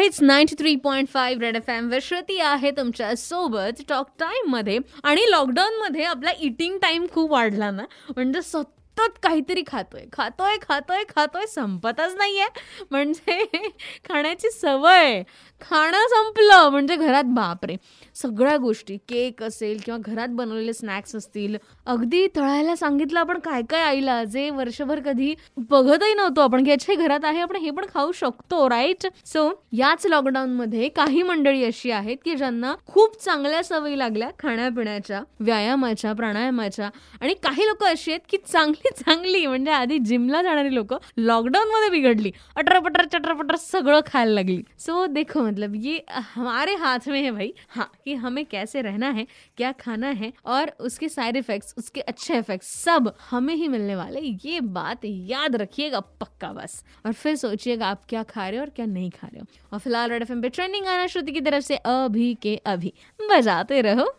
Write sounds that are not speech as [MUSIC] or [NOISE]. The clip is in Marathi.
It's ninety three point five red F M Shruti आहे तुमच्यासोबत टॉक टाइममध्ये. आणि लॉकडाऊन मध्ये आपला इटिंग टाइम खूप वाढला ना. म्हणजे सतत काहीतरी खातोय. खातोय खातोय खातोय संपतच नाहीये. म्हणजे [LAUGHS] खाण्याची सवय. खाणं संपलं. म्हणजे घरात बापरे. सगळ्या गोष्टी. केक असेल किंवा घरात बनवलेले स्नॅक्स असतील. अगदी तळायला सांगितलं आपण काय काय आईला? जे वर्षभर कधी बघतही नव्हतो आपण की घरात आहे आपण हे पण खाऊ शकतो राईट सो याच लॉकडाऊन मध्ये काही मंडळी अशी आहेत की ज्यांना खूप चांगल्या सवयी लागल्या खाण्यापिण्याच्या व्यायामाच्या प्राणायामाच्या. आणि काही लोक अशी आहेत की चांगली चांगली म्हणजे आधी जिमला जाणारी लोक लॉकडाऊन मध्ये बिघडली. अटरपटर, चटरपटर सगळं खायला लागली. सो देखो मतलब ये हमारे हाथ में है भाई. हाँ कि हमें कैसे रहना है, क्या खाना है, और उसके साइड इफेक्ट्स उसके अच्छे इफेक्ट्स सब हमें ही मिलने वाले ये बात याद रखिएगा पक्का बस। और फिर सोचिएगा आप क्या खा रहे हो और क्या नहीं खा रहे हो। और फ़िलहाल रेड एफ़ पे ट्रेंडिंग आना श्रुति की तरफ़ से अभी के अभी। बजाते रहो।